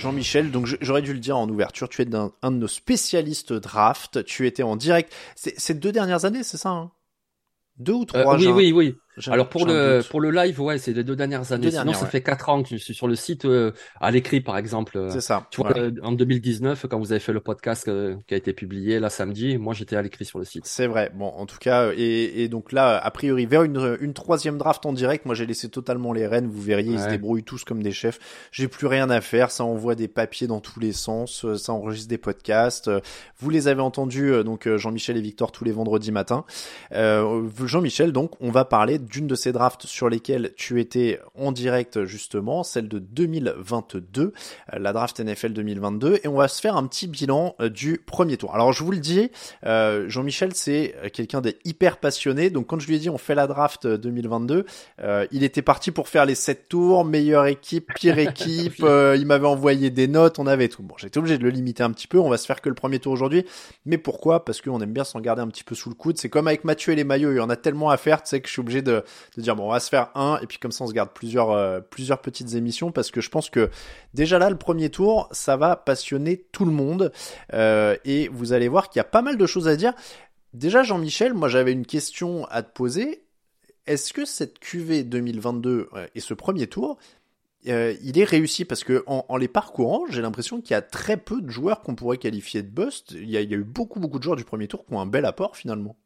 Jean-Michel, donc j'aurais dû le dire en ouverture, tu es un, un de nos spécialistes draft, tu étais en direct. Ces deux dernières années, c'est ça hein? Deux ou trois euh, Oui, oui, oui. Alors pour le doute. pour le live, ouais, c'est les deux dernières années. Deux Sinon, dernières, ça ouais. fait quatre ans que je suis sur le site euh, à l'écrit, par exemple. euh, C'est ça. Tu vois, voilà. euh, en 2019, quand vous avez fait le podcast euh, qui a été publié là samedi, moi j'étais à l'écrit sur le site. C'est vrai. Bon, en tout cas, et, et donc là, a priori, vers une, une troisième draft en direct, moi j'ai laissé totalement les rênes. Vous verriez, ils se Ouais. débrouillent tous comme des chefs. J'ai plus rien à faire. Ça envoie des papiers dans tous les sens. euh, Ça enregistre des podcasts. Vous les avez entendus, donc Jean-Michel et Victor tous les vendredis matins. Euh, Jean-Michel, donc, on va parler d'une de ces drafts sur lesquelles tu étais en direct justement, celle de 2022, euh, la draft NFL 2022, et on va se faire un petit bilan euh, du premier tour. Alors je vous le dis, euh, Jean-Michel c'est euh, quelqu'un des hyper passionné, donc quand je lui ai dit on fait la draft euh, 2022, euh, il était parti pour faire les 7 tours, meilleure équipe, pire équipe, euh, il m'avait envoyé des notes, on avait tout. Bon, j'étais obligé de le limiter un petit peu, on va se faire que le premier tour aujourd'hui, mais pourquoi? Parce qu'on aime bien s'en garder un petit peu sous le coude, c'est comme avec Mathieu et les maillots, il y en a tellement à faire, tu sais que je suis obligé de, de dire bon on va se faire un, et puis comme ça on se garde plusieurs, euh, plusieurs petites émissions, parce que je pense que déjà là le premier tour, ça va passionner tout le monde, euh, et vous allez voir qu'il y a pas mal de choses à dire. Déjà, Jean-Michel, moi j'avais une question à te poser. Est-ce que cette QV 2022 euh, et ce premier tour, il est réussi? Parce que en, en les parcourant, j'ai l'impression qu'il y a très peu de joueurs qu'on pourrait qualifier de bust. Il y, a, il y a eu beaucoup, beaucoup de joueurs du premier tour qui ont un bel apport finalement.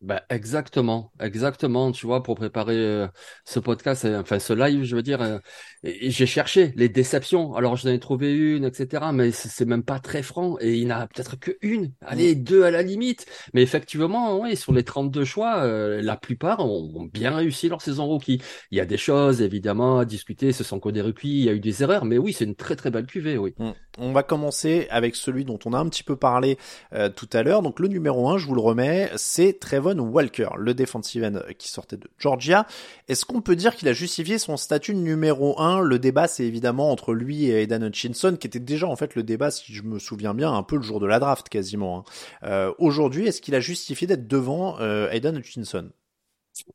Bah, exactement, exactement. Tu vois, pour préparer euh, ce podcast, euh, enfin ce live, je veux dire, euh, j'ai cherché les déceptions. Alors j'en ai trouvé une, etc. Mais c'est même pas très franc. Et il n'y en a peut-être que une, allez deux à la limite. Mais effectivement, oui, sur les 32 choix, euh, la plupart ont, ont bien réussi leur saison rookie. Il y a des choses évidemment à discuter. Ce sont que des rookies. Il y a eu des erreurs, mais oui, c'est une très très belle cuvée, oui. Mm. On va commencer avec celui dont on a un petit peu parlé euh, tout à l'heure. Donc le numéro 1, je vous le remets, c'est Walker, le defensive end qui sortait de Georgia. Est-ce qu'on peut dire qu'il a justifié son statut numéro 1 Le débat, c'est évidemment entre lui et Aidan Hutchinson, qui était déjà en fait le débat, si je me souviens bien, un peu le jour de la draft quasiment. hein. Euh, Aujourd'hui, est-ce qu'il a justifié d'être devant euh, Aidan Hutchinson?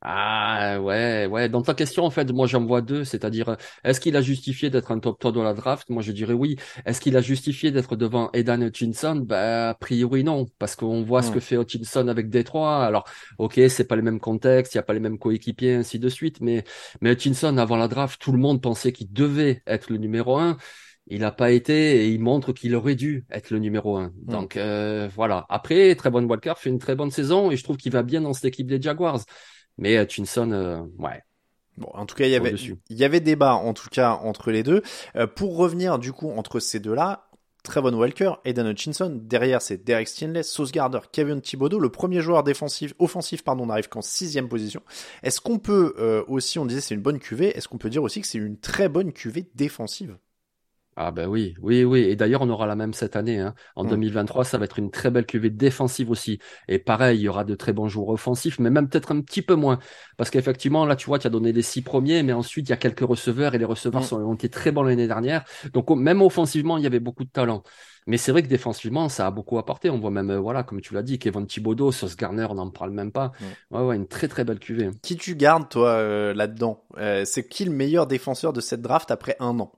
Ah ouais, ouais. Dans ta question, en fait, moi j'en vois deux, c'est-à-dire, est-ce qu'il a justifié d'être un top 3 de la draft? Moi je dirais oui. Est-ce qu'il a justifié d'être devant Aidan Hutchinson? Bah, a priori non, parce qu'on voit ce Hmm. que fait Hutchinson avec Détroit. Alors, ok, c'est pas les mêmes contextes, il y a pas les mêmes coéquipiers, ainsi de suite, mais, mais Hutchinson, avant la draft, tout le monde pensait qu'il devait être le numéro un. Il n'a pas été et il montre qu'il aurait dû être le numéro un. Donc euh, voilà. Après, Trevon Walker fait une très bonne saison et je trouve qu'il va bien dans cette équipe des Jaguars. Mais Hutchinson, euh, ouais. Bon, en tout cas, il y avait, il y avait débat, en tout cas, entre les deux. Euh, pour revenir, du coup, entre ces deux-là, Trevon Walker, Aidan Hutchinson, derrière c'est Derek Stinley, Sauce Gardner, Kevin Thibodeau, le premier joueur défensif, offensif, pardon, n'arrive qu'en sixième position. Est-ce qu'on peut euh, aussi, on disait c'est une bonne cuvée, est-ce qu'on peut dire aussi que c'est une très bonne cuvée défensive? Ah ben oui, oui, oui. Et d'ailleurs, on aura la même cette année. Hein. En Mm. 2023, ça va être une très belle cuvée défensive aussi. Et pareil, il y aura de très bons joueurs offensifs, mais même peut-être un petit peu moins. Parce qu'effectivement, là, tu vois, tu as donné les six premiers, mais ensuite, il y a quelques receveurs et les receveurs Mm. sont, ont été très bons l'année dernière. Donc, même offensivement, il y avait beaucoup de talent. Mais c'est vrai que défensivement, ça a beaucoup apporté. On voit même, euh, voilà, comme tu l'as dit, Kevin Thibodeau, Sauce Garner, on n'en parle même pas. Ouais, ouais, une très, très belle cuvée. Qui tu gardes, toi, euh, là-dedans? Euh, C'est qui le meilleur défenseur de cette draft après un an?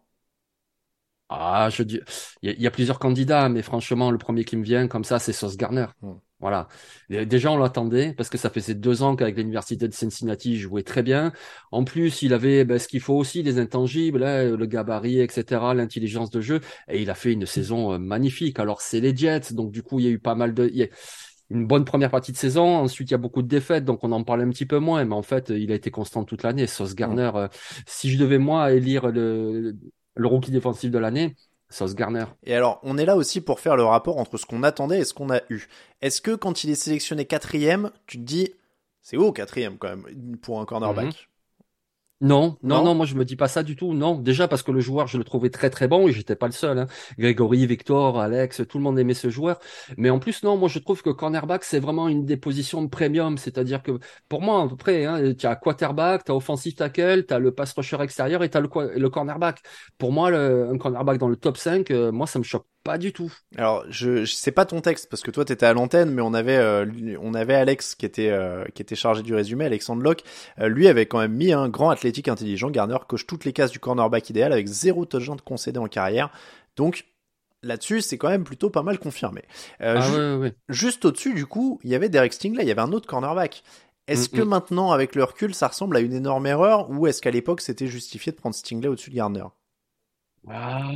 Ah, je dis, il y, a- il y a plusieurs candidats, mais franchement, le premier qui me vient comme ça, c'est Sauce Garner. Hmm. Voilà. Déjà, on l'attendait parce que ça faisait deux ans qu'avec l'université de Cincinnati, il jouait très bien. En plus, il avait ben, ce qu'il faut aussi, les intangibles, hein, le gabarit, etc., l'intelligence de jeu, et il a fait une saison euh, magnifique. Alors, c'est les Jets, donc du coup, il y a eu pas mal de, il y a une bonne première partie de saison. Ensuite, il y a beaucoup de défaites, donc on en parle un petit peu moins. Mais en fait, il a été constant toute l'année. Sauce Garner, euh, si je devais moi élire le, le rookie défensif de l'année, Sauce Garner. Et alors, on est là aussi pour faire le rapport entre ce qu'on attendait et ce qu'on a eu. Est-ce que quand il est sélectionné quatrième, tu te dis, c'est haut quatrième quand même pour un cornerback? Non, non, Non non, moi je me dis pas ça du tout. Non, déjà parce que le joueur, je le trouvais très très bon et j'étais pas le seul. Hein. Grégory, Victor, Alex, tout le monde aimait ce joueur. Mais en plus, non, moi je trouve que cornerback c'est vraiment une des positions de premium. C'est-à-dire que pour moi, à peu près, hein, tu as quarterback, tu as offensive tackle, tu as le pass rusher extérieur et tu as le, cornerback. Pour moi, le, un cornerback dans le top 5, euh, moi ça me choque pas du tout. Alors, je, je sais pas ton texte parce que toi t'étais à l'antenne, mais on avait euh, on avait Alex qui était euh, qui était chargé du résumé, Alexandre Locke. Euh, lui avait quand même mis un grand athlétique intelligent. Garner coche toutes les cases du cornerback idéal avec zéro touchdown concédé en carrière. Donc là-dessus, c'est quand même plutôt pas mal confirmé. Euh, ah ju-. Juste au-dessus, du coup, il y avait Derek Stingley, il y avait un autre cornerback. Est-ce Mm, que mm. maintenant, avec le recul, ça ressemble à une énorme erreur ou est-ce qu'à l'époque, c'était justifié de prendre Stingley au-dessus de Gardner Ah,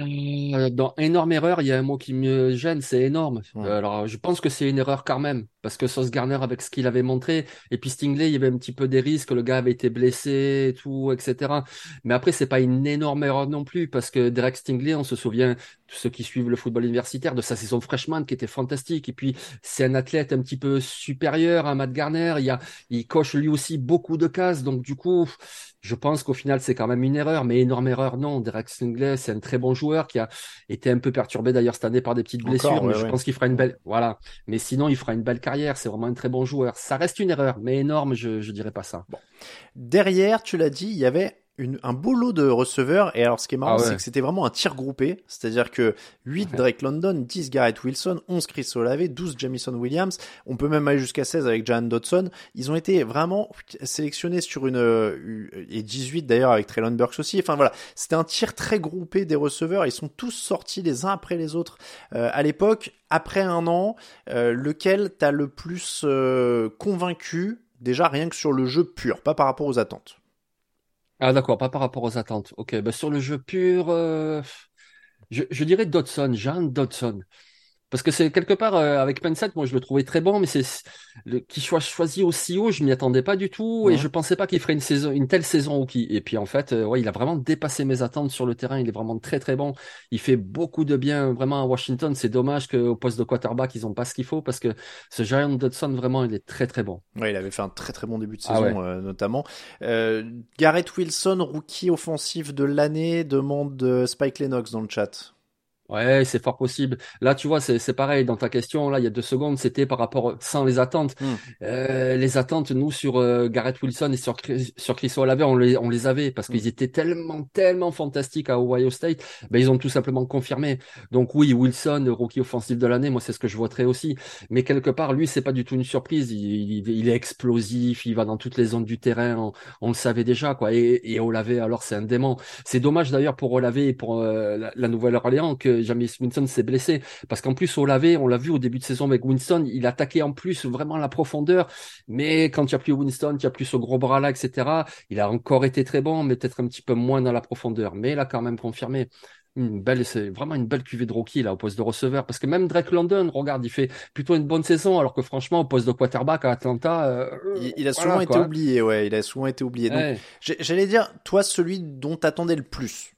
dans énorme erreur, il y a un mot qui me gêne, c'est énorme. Ouais. Euh, Alors, je pense que c'est une erreur quand même, parce que Sauce Garner, avec ce qu'il avait montré, et puis Stingley, il y avait un petit peu des risques, le gars avait été blessé, et tout, etc. Mais après, c'est pas une énorme erreur non plus, parce que Derek Stingley, on se souvient, ceux qui suivent le football universitaire, de sa saison freshman qui était fantastique. Et puis, c'est un athlète un petit peu supérieur à Matt Garner. Il a, il coche lui aussi beaucoup de cases, donc du coup, je pense qu'au final, c'est quand même une erreur, mais énorme erreur, non. Derek Stingley, c'est un très bon joueur qui a été un peu perturbé d'ailleurs cette année par des petites Encore, blessures, mais je ouais. pense qu'il fera une belle, voilà. Mais sinon, il fera une belle carrière. C'est vraiment un très bon joueur. Ça reste une erreur, mais énorme, je, je dirais pas ça. Derrière, tu l'as dit, il y avait une, un beau lot de receveurs. Et alors, ce qui est marrant, Ah ouais. c'est que c'était vraiment un tir groupé. C'est-à-dire que 8 Drake London, 10 Garrett Wilson, 11 Chris Olave, 12 Jamison Williams. On peut même aller jusqu'à 16 avec Jan Dodson. Ils ont été vraiment sélectionnés sur une, euh, et 18 d'ailleurs avec Traylon Burks aussi. Enfin voilà. C'était un tir très groupé des receveurs. Ils sont tous sortis les uns après les autres. Euh, à l'époque, après un an, euh, lequel t'as le plus euh, convaincu? Déjà rien que sur le jeu pur, pas par rapport aux attentes. Ah d'accord, pas par rapport aux attentes. Ok, bah sur le jeu pur, euh, je, je dirais Dodson, Jean Dodson. Parce que c'est quelque part, euh, avec Pensett, moi je le trouvais très bon, mais c'est le, qu'il soit choisi aussi haut, je m'y attendais pas du tout, et je pensais pas qu'il ferait une saison, une telle saison rookie. Et puis en fait, euh, ouais, il a vraiment dépassé mes attentes sur le terrain, il est vraiment très très bon. Il fait beaucoup de bien vraiment à Washington. C'est dommage qu'au poste de quarterback, ils ont pas ce qu'il faut, parce que ce Giant Dodson, vraiment, il est très très bon. Ouais, il avait fait un très très bon début de Ah saison, euh, notamment. Euh, Garrett Wilson, rookie offensif de l'année, demande Spike Lennox dans le chat. Ouais, c'est fort possible. Là, tu vois, c'est c'est pareil. Dans ta question, là, il y a deux secondes, c'était par rapport sans les attentes. Hmm. Euh, les attentes, nous, sur euh, Garrett Wilson et sur Chris, sur Chris Olave, on les on les avait parce Hmm. qu'ils étaient tellement tellement fantastiques à Ohio State. Ben, ils ont tout simplement confirmé. Donc oui, Wilson, rookie offensif de l'année, moi, c'est ce que je voterais aussi. Mais quelque part, lui, c'est pas du tout une surprise. Il, il, il est explosif, il va dans toutes les zones du terrain. On, on le savait déjà, quoi. Et, et Olave, alors, c'est un démon. C'est dommage d'ailleurs pour Olave et pour euh, la, la Nouvelle-Orléans que James Winston s'est blessé. Parce qu'en plus, Olave, on l'a vu au début de saison avec Winston, il attaquait en plus vraiment la profondeur. Mais quand il n'y a plus Winston, il n'y a plus ce gros bras-là, etc., il a encore été très bon, mais peut-être un petit peu moins dans la profondeur. Mais il a quand même confirmé. Une belle, c'est vraiment une belle cuvée de rookie là au poste de receveur parce que même Drake London, regarde, il fait plutôt une bonne saison alors que franchement au poste de quarterback à Atlanta, euh, Il, il a voilà, souvent été quoi. oublié, ouais, il a souvent été oublié. Ouais. j'allais dire, toi, celui dont t'attendais le plus,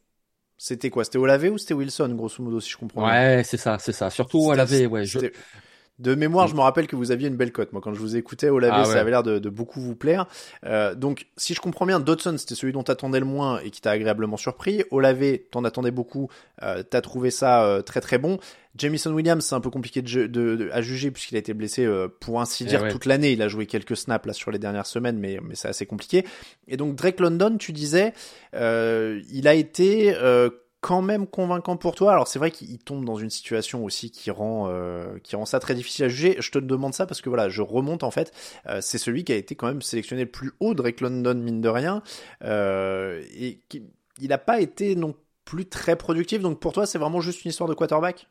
c'était quoi? C'était Olave ou c'était Wilson, grosso modo, si je comprends Ouais, c'est ça, c'est ça. Surtout V, ouais. Je... De mémoire, je me rappelle que vous aviez une belle cote. Moi, quand je vous écoutais au lavé, Ah ça avait l'air de, de beaucoup vous plaire. Euh, donc, si je comprends bien, Dodson, c'était celui dont t'attendais le moins et qui t'a agréablement surpris. Au lavé, t'en attendais beaucoup. Euh, t'as trouvé ça euh, très très bon. Jamison Williams, c'est un peu compliqué de, de- de- à juger puisqu'il a été blessé euh, pour ainsi Eh dire ouais. toute l'année. Il a joué quelques snaps là sur les dernières semaines, mais, mais c'est assez compliqué. Et donc Drake London, tu disais, euh, il a été euh, quand même convaincant pour toi. Alors c'est vrai qu'il tombe dans une situation aussi qui rend euh, qui rend ça très difficile à juger. Je te demande ça parce que voilà, je remonte en fait. Euh, c'est celui qui a été quand même sélectionné le plus haut, Drake London mine de rien, euh, et il n'a pas été non plus très productif. Donc pour toi, c'est vraiment juste une histoire de quarterback?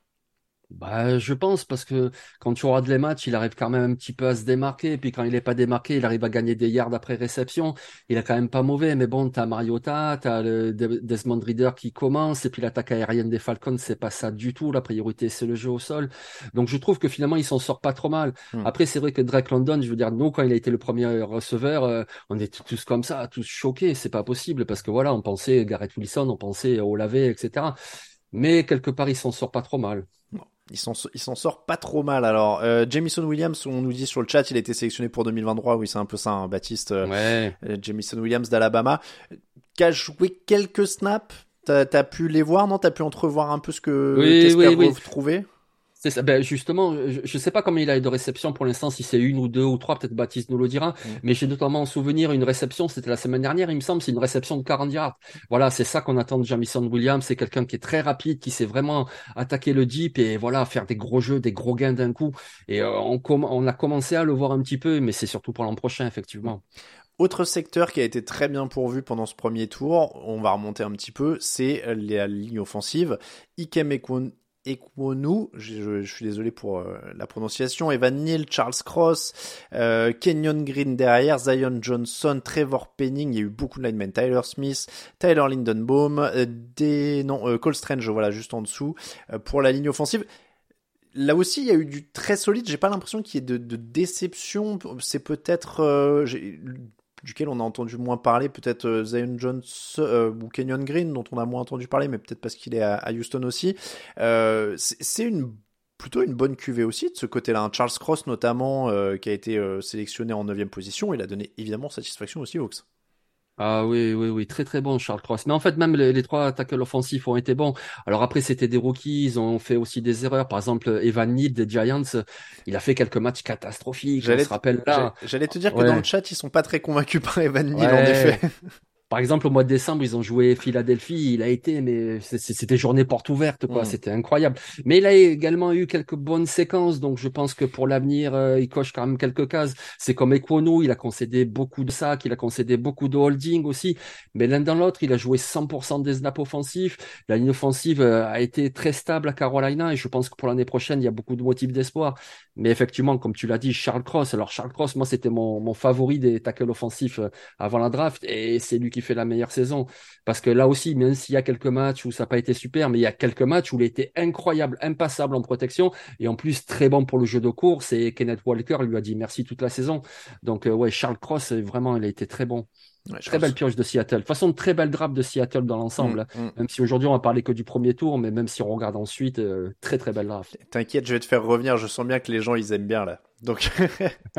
Bah, je pense parce que quand tu regardes les matchs, il arrive quand même un petit peu à se démarquer. Et puis quand il est pas démarqué, il arrive à gagner des yards après réception. Il est quand même pas mauvais. Mais bon, t'as Mariota, t'as le De- Desmond Reader qui commence. Et puis l'attaque aérienne des Falcons, c'est pas ça du tout. La priorité, c'est le jeu au sol. Donc je trouve que finalement, il s'en sort pas trop mal. Hmm. Après, c'est vrai que Drake London, je veux dire, nous, quand il a été le premier receveur, euh, on était tous comme ça, tous choqués. C'est pas possible parce que voilà, on pensait Garrett Wilson, on pensait au lavé, etc. Mais quelque part, il s'en sort pas trop mal. Il s'en, il s'en sort pas trop mal. Alors, euh, Jamison Williams, on nous dit sur le chat, il a été sélectionné pour 2023. Oui, c'est un peu ça, hein, Baptiste. euh, Ouais. euh, Jamison Williams d'Alabama, qui a joué quelques snaps. T'as, t'as pu les voir, non? T'as pu entrevoir un peu ce que Oui, oui, oui. retrouver? C'est ça. Ben justement, je, je sais pas combien il a eu de réceptions pour l'instant, si c'est une ou deux ou trois, peut-être Baptiste nous le dira. Mm. Mais j'ai notamment en souvenir une réception, c'était la semaine dernière, il me semble, c'est une réception de 40 yards. Voilà, c'est ça qu'on attend de Jamison Williams. C'est quelqu'un qui est très rapide, qui sait vraiment attaquer le deep et voilà faire des gros jeux, des gros gains d'un coup. Et euh, on, com- on a commencé à le voir un petit peu, mais c'est surtout pour l'an prochain, effectivement. Autre secteur qui a été très bien pourvu pendant ce premier tour, on va remonter un petit peu, c'est la ligne offensive. Ikem Ekwonu, je, je- suis désolé pour euh, la prononciation, Evan Neal, Charles Cross, euh, Kenyon Green derrière, Zion Johnson, Trevor Penning, il y a eu beaucoup de linemen, Tyler Smith, Tyler Lindenbaum, euh, euh, Cole Strange, voilà, juste en dessous, pour la ligne offensive. Là aussi, il y a eu du très solide. J'ai pas l'impression qu'il y ait de, déception. C'est peut-être duquel on a entendu moins parler, peut-être euh, Zion Jones euh, ou Kenyon Green, dont on a moins entendu parler, mais peut-être parce qu'il est à, Houston aussi. Euh, c'est plutôt une bonne cuvée aussi de ce côté-là. Charles Cross notamment, qui a été sélectionné en 9 position, il a donné évidemment satisfaction aussi aux Hawks. Ah oui, oui, oui, très très bon Charles Cross. Mais en fait, même les, les trois tackles offensifs ont été bons. Alors après, c'était des rookies, ils ont fait aussi des erreurs. Par exemple, Evan Neal des Giants, il a fait quelques matchs catastrophiques. J'allais se rappelle là. J'allais te dire que Ouais. dans le chat, ils sont pas très convaincus par Evan Neal, Ouais. en effet. Par exemple, au mois de décembre, ils ont joué Philadelphie. Il a été, mais c'était journée porte ouverte, quoi. Mm. C'était incroyable. Mais il a également eu quelques bonnes séquences. Donc, je pense que pour l'avenir, euh, il coche quand même quelques cases. C'est comme Ekwonu, il a concédé beaucoup de sacs, il a concédé beaucoup de holding aussi. Mais l'un dans l'autre, il a joué 100% des snaps offensifs. La ligne offensive euh, a été très stable à Carolina et je pense que pour l'année prochaine, il y a beaucoup de motifs d'espoir. Mais effectivement, comme tu l'as dit, Charles Cross. Alors, Charles Cross, moi, c'était mon, mon favori des tackles offensifs euh, avant la draft et c'est lui qui fait la meilleure saison. Parce que là aussi, même s'il y a quelques matchs où ça n'a pas été super, mais il y a quelques matchs où il était incroyable, impassable en protection et en plus très bon pour le jeu de course et Kenneth Walker lui a dit merci toute la saison. Donc, euh, ouais, Charles Cross, euh, vraiment, il a été très bon. Ouais, Très belle pioche de Seattle. De toute façon, très belle draft de Seattle dans l'ensemble. Mm, mm. Même si aujourd'hui on va parler que du premier tour, mais même si on regarde ensuite, euh, très très belle draft. T'inquiète, je vais te faire revenir. Je sens bien que les gens ils aiment bien là. Donc,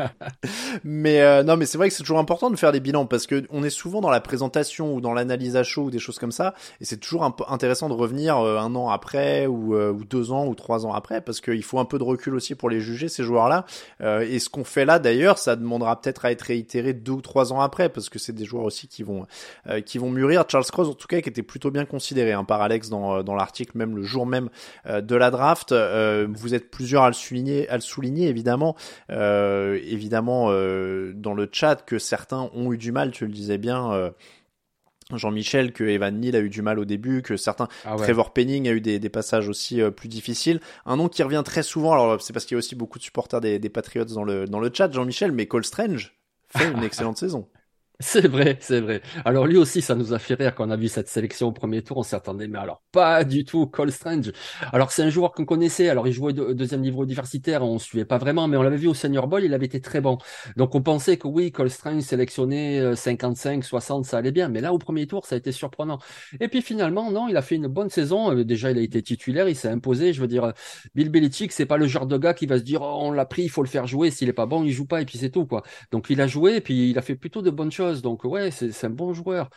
mais euh, non, mais c'est vrai que c'est toujours important de faire des bilans parce que on est souvent dans la présentation ou dans l'analyse à chaud ou des choses comme ça, et c'est toujours un intéressant de revenir euh, un an après ou, euh, ou deux ans ou trois ans après parce qu'il faut un peu de recul aussi pour les juger ces joueurs-là. Euh, et ce qu'on fait là d'ailleurs, ça demandera peut-être à être réitéré deux ou trois ans après parce que c'est des joueurs aussi qui vont euh, qui vont mûrir. Charles Cross en tout cas qui était plutôt bien considéré hein, par Alex dans dans l'article même le jour même euh, de la draft. Euh, vous êtes plusieurs à le souligner, à le souligner évidemment, euh, évidemment euh, dans le chat que certains ont eu du mal. Tu le disais bien. euh, Jean-Michel, que Evan Neal a eu du mal au début, que certains, Ah ouais. Trevor Penning a eu des, des passages aussi euh, plus difficiles. Un nom qui revient très souvent, alors c'est parce qu'il y a aussi beaucoup de supporters des, des Patriots dans le, dans le chat, Jean-Michel, mais Cole Strange fait une excellente saison. C'est vrai, c'est vrai. Alors lui aussi, ça nous a fait rire quand on a vu cette sélection au premier tour. On s'y attendait, mais alors pas du tout. Cole Strange. Alors c'est un joueur qu'on connaissait. Alors il jouait au deuxième niveau universitaire. On suivait pas vraiment, mais on l'avait vu au Senior Bowl. Il avait été très bon. Donc on pensait que oui, Cole Strange sélectionné 55, euh, 60, ça allait bien. Mais là au premier tour, ça a été surprenant. Et puis finalement, non, il a fait une bonne saison. Euh, déjà, il a été titulaire. Il s'est imposé. Je veux dire, Bill Belichick, c'est pas le genre de gars qui va se dire, oh, on l'a pris, il faut le faire jouer. S'il est pas bon, il joue pas et puis c'est tout quoi. Donc il a joué et puis il a fait plutôt de bonnes choses. Donc ouais, c'est un bon joueur.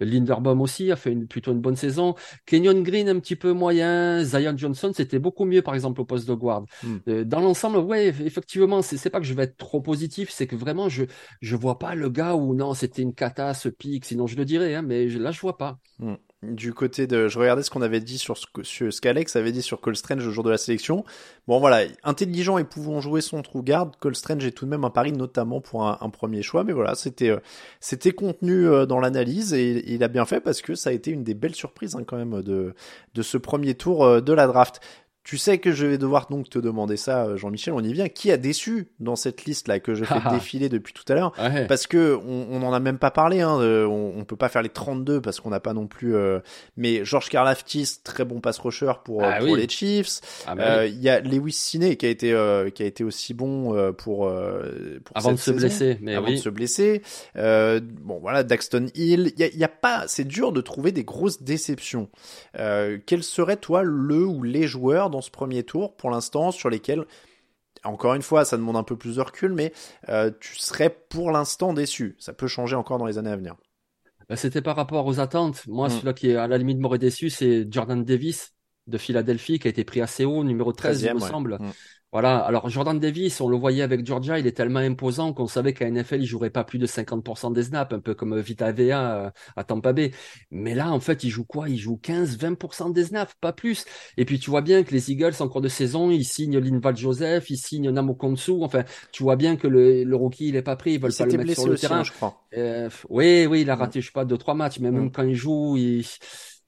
Linderbaum aussi a fait une, plutôt une bonne saison. Kenyon Green un petit peu moyen. Zion Johnson c'était beaucoup mieux par exemple au poste de guard. Hmm. Euh, dans l'ensemble, ouais, effectivement, c'est pas que je vais être trop positif, c'est que vraiment je je vois pas le gars où non c'était une cata ce pic, sinon je le dirais, hein, mais là je vois pas. Hmm du côté de. Je regardais ce qu'on avait dit sur ce, ce qu'Alex avait dit sur Cole Strange le jour de la sélection. Bon voilà, intelligent et pouvant jouer son trou garde, Cole Strange est tout de même un pari notamment pour un, premier choix. Mais voilà, c'était euh, c'était contenu euh, dans l'analyse et, il a bien fait parce que ça a été une des belles surprises hein, quand même de de ce premier tour euh, de la draft. Tu sais que je vais devoir donc te demander ça, euh, Jean-Michel. On y vient. Qui a déçu dans cette liste là que je fais défiler depuis tout à l'heure Parce que on n'en a même pas parlé. Hein, on, on, peut pas faire les 32 parce qu'on n'a pas non plus. Euh, mais George Karlaftis, très bon pass rusher pour, ah pour les Chiefs. Ah bah euh, il y a Lewis Ciné qui a été qui a été aussi bon pour, pour avant de se blesser. Mais avant de se blesser. bon voilà, Daxton Hill. Il y a, y a, pas. C'est dur de trouver des grosses déceptions. quel serait toi le ou les joueurs dans ce premier tour pour l'instant sur lesquels, encore une fois, ça demande un peu plus de recul, mais euh, tu serais pour l'instant déçu. Ça peut changer encore dans les années à venir. Bah, c'était par rapport aux attentes. Moi, mm. celui-là qui est à la limite m'aurait déçu, c'est Jordan Davis de Philadelphie qui a été pris assez haut, numéro 13, il me semble. Mm. Voilà. Alors Jordan Davis, on le voyait avec Georgia, il est tellement imposant qu'on savait qu'à NFL il jouerait pas plus de 50% des snaps, un peu comme Vita Vea euh, à Tampa Bay. Mais là, en fait, il joue quoi? Il joue 15-20% des snaps, pas plus. Et puis tu vois bien que les Eagles, en cours de saison, ils signent Linval Joseph, ils signent Namo Konsu. Enfin, tu vois bien que le, le rookie il est pas pris, ils veulent pas le mettre sur le terrain. Hein, je crois. Euh, oui, oui, il a raté je sais pas deux trois matchs, mais même quand il joue, il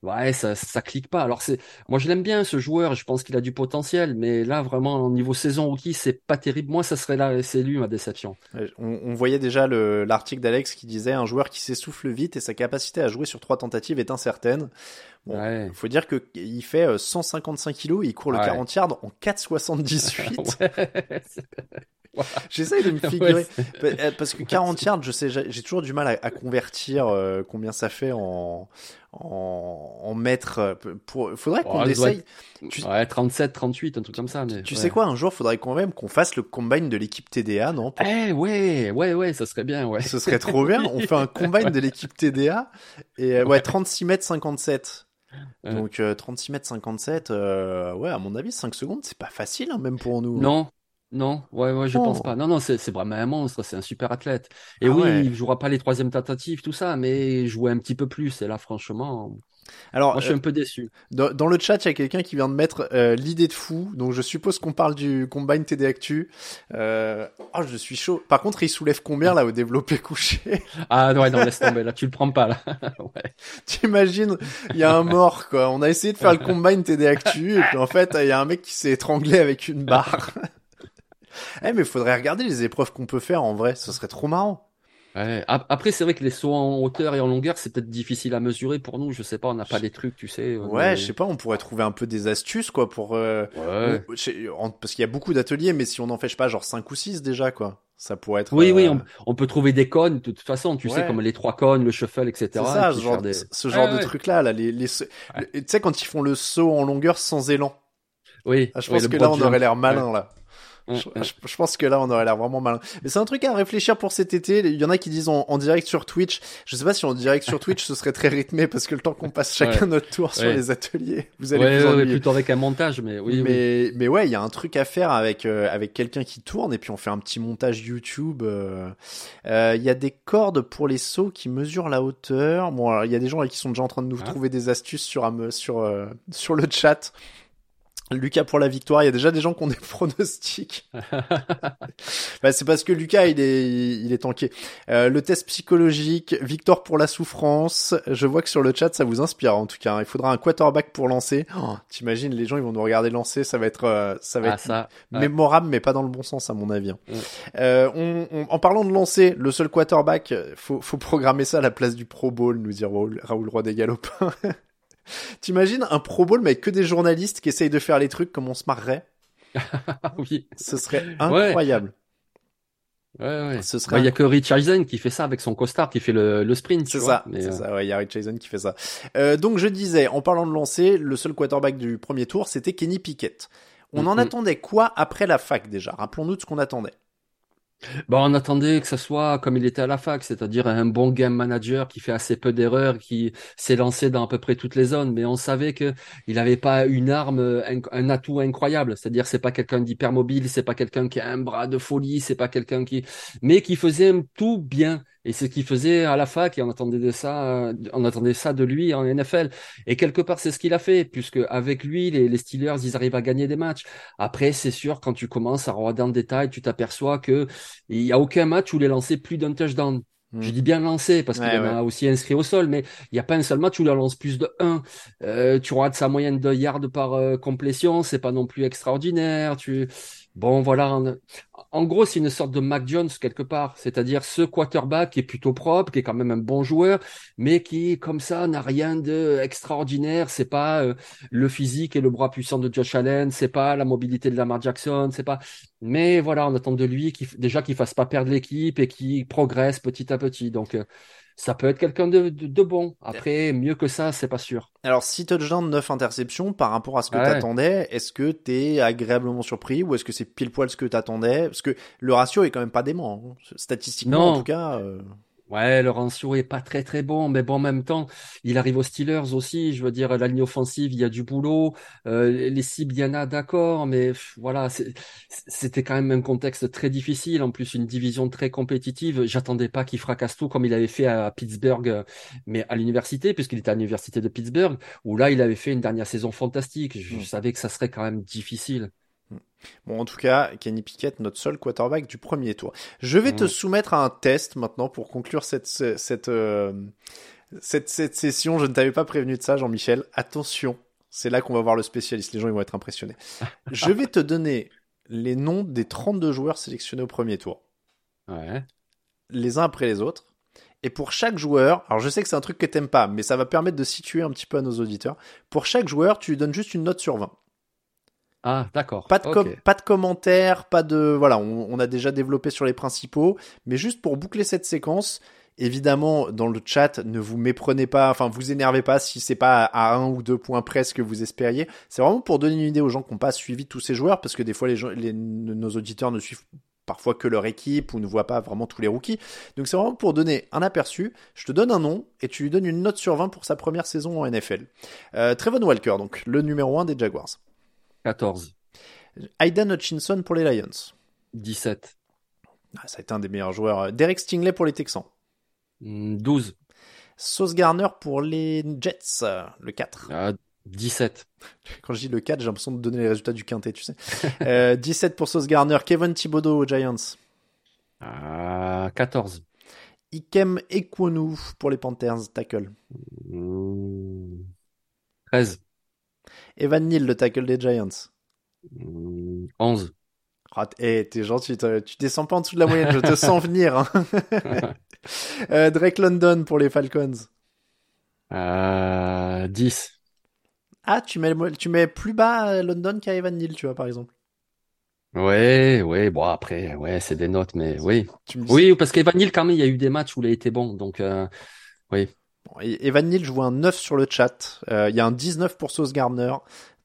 ouais, ça, ça clique pas. Alors c'est, moi je l'aime bien ce joueur, je pense qu'il a du potentiel, mais là vraiment au niveau saison rookie, c'est pas terrible. Moi, ça serait là, c'est lui ma déception. On, voyait déjà l'article d'Alex qui disait un joueur qui s'essouffle vite et sa capacité à jouer sur trois tentatives est incertaine. Bon, il faut dire que il fait 155 euh, kilos et il court le 40 yards en 4,78. J'essaye de me figurer. Euh, parce que 40 yards, je sais, j'ai toujours du mal à, convertir euh, combien ça fait en, en, en mètres. Euh, pour, faudrait qu'on essaye. Ouais, 37, 38, un truc comme ça. Mais... Tu sais quoi, un jour, faudrait quand même qu'on fasse le combine de l'équipe TDA, non Eh ouais, ouais, ouais, ça serait bien, ouais. Ce serait trop bien. On fait un combine de l'équipe TDA et ouais, 36 mètres 57. Donc 36 mètres 57, ouais, à mon avis, 5 secondes, c'est pas facile, hein, même pour nous. Non, non, ouais, ouais, je pense oh. pas. Non, non, c'est vraiment un monstre, c'est un super athlète. Et ah oui, il jouera pas les troisièmes tentatives, tout ça, mais jouer un petit peu plus. Et là, franchement, alors, Moi, je suis un peu déçu. Dans, le chat, il y a quelqu'un qui vient de mettre euh, l'idée de fou. Donc, je suppose qu'on parle du Combine TD Actu. Euh... Oh, je suis chaud. Par contre, il soulève combien là au développé couché? Ah ouais, non, laisse tomber. Là, tu le prends pas là. ouais. T'imagines Il y a un mort quoi. On a essayé de faire le Combine TD Actu et puis en fait, il y a un mec qui s'est étranglé avec une barre. Eh, mais faudrait regarder les épreuves qu'on peut faire en vrai, ce serait trop marrant. Ouais. Après, c'est vrai que les sauts en hauteur et en longueur, c'est peut-être difficile à mesurer pour nous. Je sais pas, on n'a pas les trucs, tu sais. Ouais, je sais pas, on pourrait trouver un peu des astuces, quoi, pour. Euh... Ouais. Parce qu'il y a beaucoup d'ateliers, mais si on n'en fait pas genre 5 ou 6 déjà, quoi. Ça pourrait être. Oui, oui, euh, on, peut trouver des cônes, de toute façon, tu sais, comme les trois cônes, le shuffle, etc. C'est ça, ce genre, ce genre de truc-là, là, les, les... tu sais, quand ils font le saut en longueur sans élan. Oui. Ah, je pense que là, on aurait l'air malin, là. Je, pense que là, on aurait l'air vraiment malin. Mais c'est un truc à réfléchir pour cet été. Il y en a qui disent en, direct sur Twitch. Je sais pas si en direct sur Twitch, ce serait très rythmé parce que le temps qu'on passe chacun notre tour sur les ateliers, vous allez vous ennuyer. plutôt avec un montage, mais oui. Mais, mais ouais, il y a un truc à faire avec euh, avec quelqu'un qui tourne et puis on fait un petit montage YouTube. Euh, euh, il y a des cordes pour les sauts qui mesurent la hauteur. Bon, il y a des gens qui sont déjà en train de nous ah. trouver des astuces sur sur sur le chat. Lucas pour la victoire. Il y a déjà des gens qui ont des pronostics. bah, c'est parce que Lucas, il est, il est tanké. Euh, le test psychologique, victoire pour la souffrance. Je vois que sur le chat, ça vous inspire en tout cas. Il faudra un quarterback pour lancer. Oh, T'imagines, les gens, ils vont nous regarder lancer. Ça va être, euh, ça va Ah, être ça, ouais. mémorable, mais pas dans le bon sens à mon avis. hein. Ouais. Euh, on, on- en parlant de lancer, le seul quarterback, euh, faut, faut programmer ça à la place du Pro Bowl, nous dit Raoul, Raoul Roy des Galopins. T'imagines un Pro Bowl mais avec que des journalistes qui essayent de faire les trucs comme on se marrerait Ah oui. Ce serait incroyable. Ouais, ouais. Ce Bah, serait Il y a que Rich Eisen qui fait ça avec son costard, qui fait le, le sprint. C'est ça, c'est euh, ça. Ouais, il y a Rich Eisen qui fait ça. Euh, donc je disais, en parlant de lancer, le seul quarterback du premier tour, c'était Kenny Pickett. On en Mhm. attendait quoi après la fac déjà? Rappelons-nous de ce qu'on attendait. Bah, on attendait que ça soit comme il était à la fac, c'est-à-dire un bon game manager qui fait assez peu d'erreurs, qui s'est lancé dans à peu près toutes les zones, mais on savait que il n'avait pas une arme, un atout incroyable, c'est-à-dire c'est pas quelqu'un d'hyper mobile, c'est pas quelqu'un qui a un bras de folie, c'est pas quelqu'un qui, mais qui faisait tout bien. Et c'est ce qu'il faisait à la fac et on attendait de ça, euh, on attendait ça de lui en NFL. Et quelque part, c'est ce qu'il a fait, puisque avec lui, les, les Steelers, ils arrivent à gagner des matchs. Après, c'est sûr, quand tu commences à regarder en détail, tu t'aperçois que il y a aucun match où il a lancé plus d'un touchdown. Hmm. Je dis bien lancé parce qu'il Ouais, en a aussi inscrit au sol, mais il n'y a pas un seul match où il en lance plus de 1. Euh, tu regardes sa moyenne de yards par euh, complétion, c'est pas non plus extraordinaire. Tu bon voilà, en, en gros c'est une sorte de Mac Jones quelque part, c'est-à-dire ce quarterback qui est plutôt propre, qui est quand même un bon joueur, mais qui comme ça n'a rien de extraordinaire. C'est pas euh, le physique et le bras puissant de Josh Allen, c'est pas la mobilité de Lamar Jackson, c'est pas mais voilà, on attend de lui qu'il, déjà qu'il fasse pas perdre l'équipe et qu'il progresse petit à petit. Donc, euh, ça peut être quelqu'un de, de, de bon. Après, mieux que ça, c'est pas sûr. Alors 6 touchdowns, 9 interceptions par rapport à ce que Ouais. t'attendais, est-ce que t'es agréablement surpris ou est-ce que c'est pile poil ce que t'attendais? Parce que le ratio est quand même pas dément, hein. statistiquement Non. en tout cas. euh, Ouais, le ratio est pas très très bon, mais bon, en même temps, il arrive aux Steelers aussi. Je veux dire, la ligne offensive, il y a du boulot. Euh, les cibles, il y en a, d'accord, mais pff, voilà, c'était quand même un contexte très difficile. En plus, une division très compétitive. J'attendais pas qu'il fracasse tout comme il avait fait à Pittsburgh, euh, mais à l'université, puisqu'il était à l'université de Pittsburgh, où là, il avait fait une dernière saison fantastique. Je, je Mm. savais que ça serait quand même difficile. Bon, en tout cas, Kenny Pickett, notre seul quarterback du premier tour. Je vais te Mm. soumettre à un test maintenant pour conclure cette cette euh, cette, cette session. Je ne t'avais pas prévenu de ça, Jean-Michel. Attention, c'est là qu'on va voir le spécialiste. Les gens ils vont être impressionnés. Je vais te donner les noms des 32 joueurs sélectionnés au premier tour. Ouais. les uns après les autres. Et pour chaque joueur, alors je sais que c'est un truc que t'aimes pas, mais ça va permettre de situer un petit peu à nos auditeurs. Pour chaque joueur, tu lui donnes juste une note sur 20. Ah, d'accord. Pas de, com- Ok. pas de commentaires, pas de... Voilà, on, on a déjà développé sur les principaux, mais juste pour boucler cette séquence, évidemment, dans le chat, ne vous méprenez pas, enfin, vous énervez pas si c'est pas à un ou deux points près ce que vous espériez. C'est vraiment pour donner une idée aux gens qui n'ont pas suivi tous ces joueurs, parce que des fois, les gens, les- nos auditeurs ne suivent parfois que leur équipe ou ne voient pas vraiment tous les rookies. Donc c'est vraiment pour donner un aperçu. Je te donne un nom et tu lui donnes une note sur 20 pour sa première saison en NFL. Euh, Trevon Walker, donc le numéro 1 des Jaguars. 14. Aidan Hutchinson pour les Lions. 17. Ah, ça a été un des meilleurs joueurs. Derek Stingley pour les Texans. Hmm, 12. Sauce Garner pour les Jets, euh, le 4. Ah, 17. Quand je dis le 4, j'ai l'impression de donner les résultats du quintet, tu sais. Euh, 17 pour Sauce Garner. Kevin Thibodeau aux Giants. Ah, 14. Ikem Ekwonu pour les Panthers, tackle. Hmm, 13. Evan Neal, le tackle des Giants. Hmm, 11. Ah, t- eh, t'es gentil, tu descends pas en dessous de la moyenne, je te sens venir. hein. Euh, Drake London pour les Falcons. Euh, 10. Ah, tu mets, tu mets plus bas euh, London qu'à Evan Neal, tu vois, par exemple. Ouais, ouais, bon après, ouais, c'est des notes, mais oui. Tu me dis- Oui, parce qu'Evan Neal, quand même, il y a eu des matchs où il a été bon, donc euh, oui. Et Evan Neal, je vois un 9 sur le chat. Euh, Il y a un 19 pour Sauce Gardner.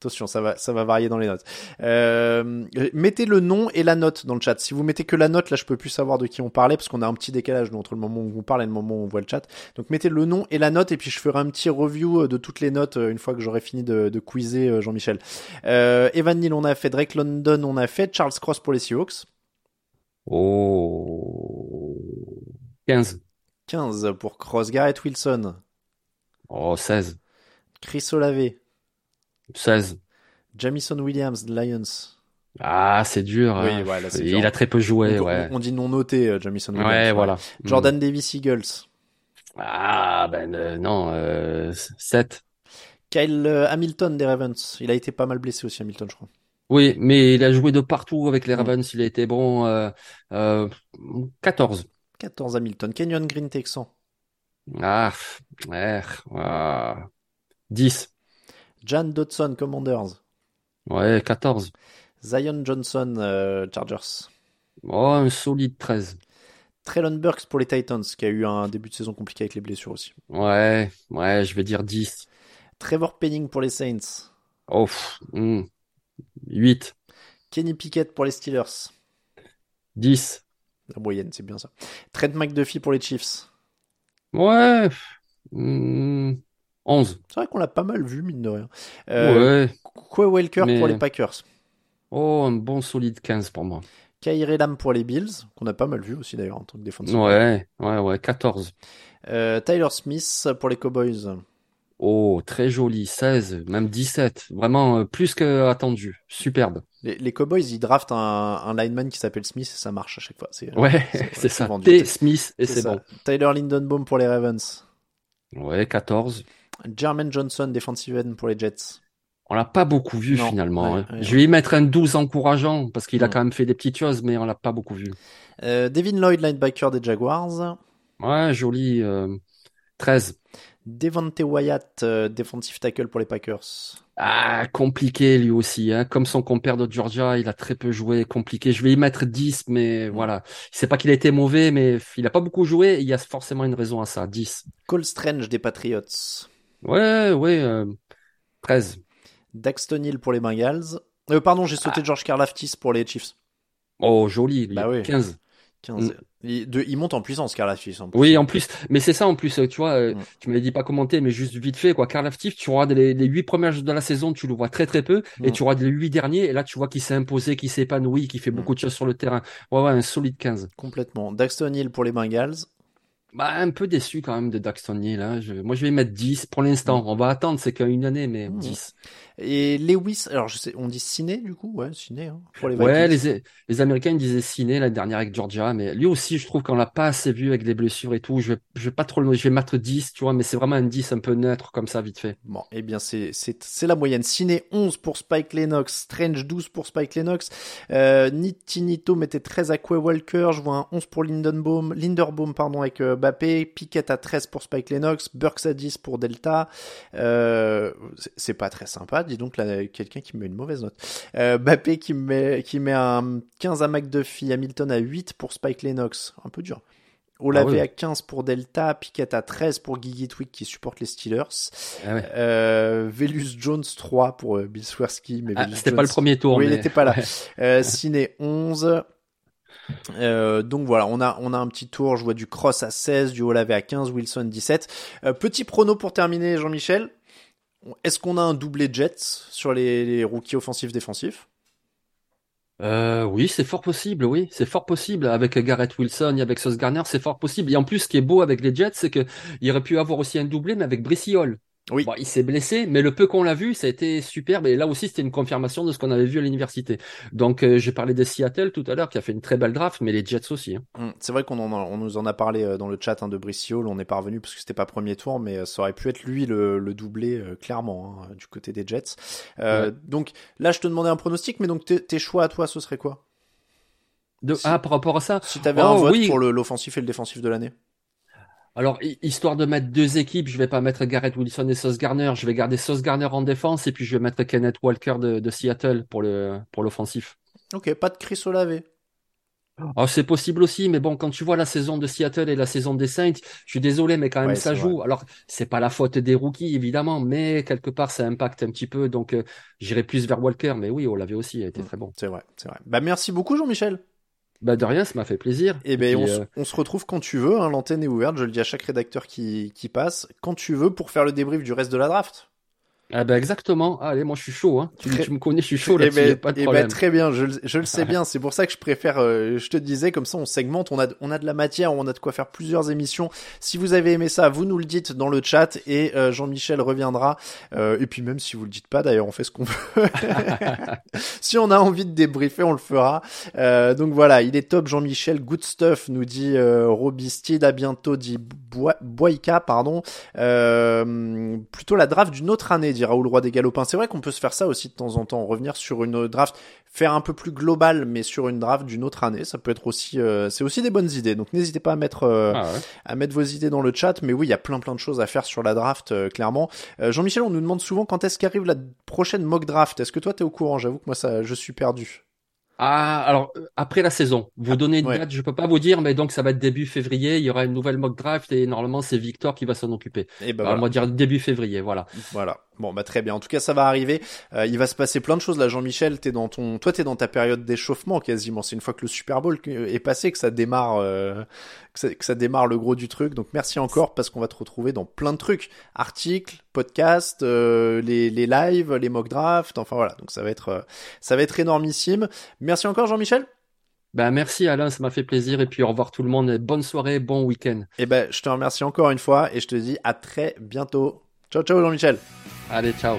Attention, ça va, ça va varier dans les notes. Euh, mettez le nom et la note dans le chat. Si vous mettez que la note, là, je peux plus savoir de qui on parlait parce qu'on a un petit décalage nous, entre le moment où on parle et le moment où on voit le chat. Donc mettez le nom et la note et puis je ferai un petit review euh, de toutes les notes euh, une fois que j'aurai fini de, de quizer Jean-Michel. Euh, Evan Neal, on a fait. Drake London, on a fait. Charles Cross pour les Seahawks. Oh, 15. 15 pour Cross. Garrett Wilson. Oh, 16. Chris Olave. 16. Jamison Williams, Lions. Ah, c'est dur. Oui, hein. ouais, là, c'est Il a très peu joué, ouais. on, dit non noté, euh, Jamison Williams. Ouais, voilà. Jordan Davis, Eagles. Ah, ben euh, non, euh, 7. Kyle euh, Hamilton des Ravens. Il a été pas mal blessé aussi, Hamilton, je crois. Oui, mais il a joué de partout avec les Mm. Ravens. Il a été bon. Euh, 14. 14 Hamilton. Kenyon Green, Texan. Ah, ouais, ah. 10. Jan Dodson, Commanders. Ouais, 14. Zion Johnson, euh, Chargers. Oh, un solide 13. Traylon Burks pour les Titans, qui a eu un début de saison compliqué avec les blessures aussi. Ouais, ouais, je vais dire 10. Trevor Penning pour les Saints. Oh, hmm. 8. Kenny Pickett pour les Steelers. 10. La moyenne, c'est bien ça. Trent McDuffie pour les Chiefs. Ouais. hmm, 11. C'est vrai qu'on l'a pas mal vu, mine de rien. Euh, Ouais. Quay Walker Mais- pour les Packers. Oh, un bon solide 15 pour moi. Kyrie Lam pour les Bills, qu'on a pas mal vu aussi d'ailleurs en tant que défenseur. Ouais, ouais, ouais, 14. Euh, Tyler Smith pour les Cowboys. Oh, très joli, 16, même 17. Vraiment euh, plus que attendu. Superbe. Les, les Cowboys, ils draftent un, un lineman qui s'appelle Smith et ça marche à chaque fois. C'est, Ouais, c'est- ça. T. Smith et c'est bon. Tyler Lindenbaum pour les Ravens. Ouais, 14. Jermaine Johnson, defensive end pour les Jets. On l'a pas beaucoup vu Non, finalement. ouais, hein. ouais. Je vais y mettre un 12 encourageant parce qu'il a Mm. quand même fait des petites choses, mais on l'a pas beaucoup vu. Euh, Devin Lloyd, linebacker des Jaguars. Ouais, joli. euh, 13. Devante Wyatt, euh, defensive tackle pour les Packers. Ah, compliqué lui aussi. Hein. Comme son compère de Georgia, il a très peu joué. Compliqué. Je vais y mettre 10, mais voilà. C'est pas qu'il a été mauvais, mais il a pas beaucoup joué. Il y a forcément une raison à ça. 10. Cole Strange des Patriots. Ouais, ouais. euh, 13. Daxton Hill pour les Bengals. Euh, pardon, j'ai sauté George Karlaftis pour les Chiefs. Oh, joli. lui. Bah oui. 15. 15. Mm. Il, de- il monte en puissance, Karlaftis. en plus. Oui, en plus, mais c'est ça en plus, euh, tu vois, euh, Mm. tu m'avais dit pas commenter, mais juste vite fait, quoi. Karl Aftif, tu regardes les, les huit premières de la saison, tu le vois très très peu, et Mm. tu regardes les huit derniers, et là tu vois qu'il s'est imposé, qu'il s'est épanoui, qu'il fait Mm. beaucoup de choses sur le terrain. Ouais, ouais, un solide 15. Complètement. Daxton Hill pour les Bengals. Bah, un peu déçu quand même de Daxton Hill, hein. Je- moi je vais mettre 10 pour l'instant. On va attendre, c'est qu'une année, mais Mm. 10. Et Lewis, alors je sais, on dit ciné du coup? Ouais, ciné hein, pour les Ouais, les, les Américains disaient ciné l'année dernière avec Georgia, mais lui aussi, je trouve qu'on l'a pas assez vu avec les blessures et tout. Je vais, je vais pas trop le, je vais mettre 10, tu vois, mais c'est vraiment un 10 un peu neutre comme ça, vite fait. Bon, eh bien, c'est, c'est, c'est la moyenne. Ciné 11 pour Spike Lennox, Strange 12 pour Spike Lennox, euh, Nitinito mettait 13 à Quay Walker, je vois un 11 pour Lindenbaum, Linderbaum, pardon, avec euh, Bappé, Piquet à 13 pour Spike Lennox, Burks à 10 pour Delta, euh, c'est, c'est pas très sympa, dis donc, là, quelqu'un qui me met une mauvaise note. Euh, Bappé qui met, qui met un 15 à McDuffie, Hamilton à 8 pour Spike Lennox, un peu dur. Olave Ah oui. à 15 pour Delta, Piquet à 13 pour Guigui Twig qui supporte les Steelers. Ah ouais. Euh, Velus Jones 3 pour euh, Bill Swersky. Mais Ah, c'était pas Jones- le premier tour, Oui, il mais- n'était pas là. Euh, Ciné 11. Euh, donc voilà, on a, on a un petit tour. Je vois du Cross à 16, du Olave à 15, Wilson 17. Euh, petit prono pour terminer, Jean-Michel. Est-ce qu'on a un doublé Jets sur les, rookies offensifs défensifs? Euh, oui, c'est fort possible, oui, c'est fort possible. Avec Garrett Wilson et avec Sauce Garner, c'est fort possible. Et en plus, ce qui est beau avec les Jets, c'est que il aurait pu avoir aussi un doublé, mais avec Hall. Oui. Bon, il s'est blessé, mais le peu qu'on l'a vu, ça a été superbe. Et là aussi, c'était une confirmation de ce qu'on avait vu à l'université. Donc, euh, j'ai parlé des Seattle tout à l'heure, qui a fait une très belle draft, mais les Jets aussi. hein. Hum, C'est vrai qu'on en a- on nous en a parlé euh, dans le chat hein, de Brice Hall, on n'est pas revenu parce que c'était pas premier tour, mais euh, ça aurait pu être lui le, le doublé euh, clairement hein, du côté des Jets. Euh, Ouais. Donc là, je te demandais un pronostic, mais donc tes, choix à toi, ce serait quoi? De... Si- Ah, par rapport à ça, Si t'avais Oh, un vote oui. pour l'offensif et le défensif de l'année Alors, hi- histoire de mettre deux équipes, je vais pas mettre Garrett Wilson et Sauce Garner. Je vais garder Sauce Garner en défense et puis je vais mettre Kenneth Walker de, de Seattle pour le pour l'offensif. Ok, pas de Chris Olave. Ah, c'est possible aussi, mais bon, quand tu vois la saison de Seattle et la saison des Saints, je suis désolé, mais quand même Ouais, ça joue. Alors, c'est pas la faute des rookies, évidemment, mais quelque part ça impacte un petit peu. Donc, euh, j'irai plus vers Walker, mais oui, on l'avait aussi, il a été Mm. très bon. C'est vrai, c'est vrai. Bah merci beaucoup Jean-Michel. Bah de rien, ça m'a fait plaisir. Et ben puis, on, se- euh, on se retrouve quand tu veux, hein, l'antenne est ouverte, je le dis à chaque rédacteur qui, qui passe, quand tu veux pour faire le débrief du reste de la draft. Ah ben exactement. Allez, moi je suis chaud. Hein. Tu, Très- tu me connais, je suis chaud Eh là-dessus. ben, pas de eh ben, très bien, je, le- je le sais bien. C'est pour ça que je préfère. euh, je te disais comme ça, on segmente, on a, on a de la matière, on a de quoi faire plusieurs émissions. Si vous avez aimé ça, vous nous le dites dans le chat et euh, Jean-Michel reviendra. Euh, et puis même si vous le dites pas, d'ailleurs, on fait ce qu'on veut. si on a envie de débriefer, on le fera. Euh, donc voilà, il est top, Jean-Michel. Good stuff, nous dit euh, Robistid. À bientôt, dit Boyka, pardon. Euh, plutôt la draft d'une autre année, dit Raoul Roi des Galopins. C'est vrai qu'on peut se faire ça aussi de temps en temps, revenir sur une draft, faire un peu plus global, mais sur une draft d'une autre année. Ça peut être aussi, euh, c'est aussi des bonnes idées. Donc n'hésitez pas à mettre, euh, Ah ouais. à mettre vos idées dans le chat. Mais oui, il y a plein plein de choses à faire sur la draft, euh, clairement. Euh, Jean-Michel, on nous demande souvent quand est-ce qu'arrive la prochaine mock draft. Est-ce que toi t'es au courant? J'avoue que moi ça, je suis perdu. Ah, alors euh, après la saison, vous donnez une ouais. date, je peux pas vous dire, mais donc ça va être début février. Il y aura une nouvelle mock draft et normalement c'est Victor qui va s'en occuper. Et ben Alors, voilà. On va dire début février, voilà. Voilà. Bon, bah très bien. En tout cas, ça va arriver. Euh, il va se passer plein de choses là, Jean-Michel. T'es dans ton, toi, t'es dans ta période d'échauffement quasiment. C'est une fois que le Super Bowl est passé que ça démarre, euh, que, ça, démarre le gros du truc. Donc merci encore parce qu'on va te retrouver dans plein de trucs, articles, podcasts, euh, les, les lives, les mock drafts. Enfin voilà. Donc ça va être, euh, ça va être énormissime. Merci encore, Jean-Michel. Ben merci Alain, ça m'a fait plaisir et puis au revoir tout le monde. et Bonne soirée, bon week-end. Et ben, je te remercie encore une fois et je te dis à très bientôt. Ciao, ciao, Jean-Michel. Allez, ciao.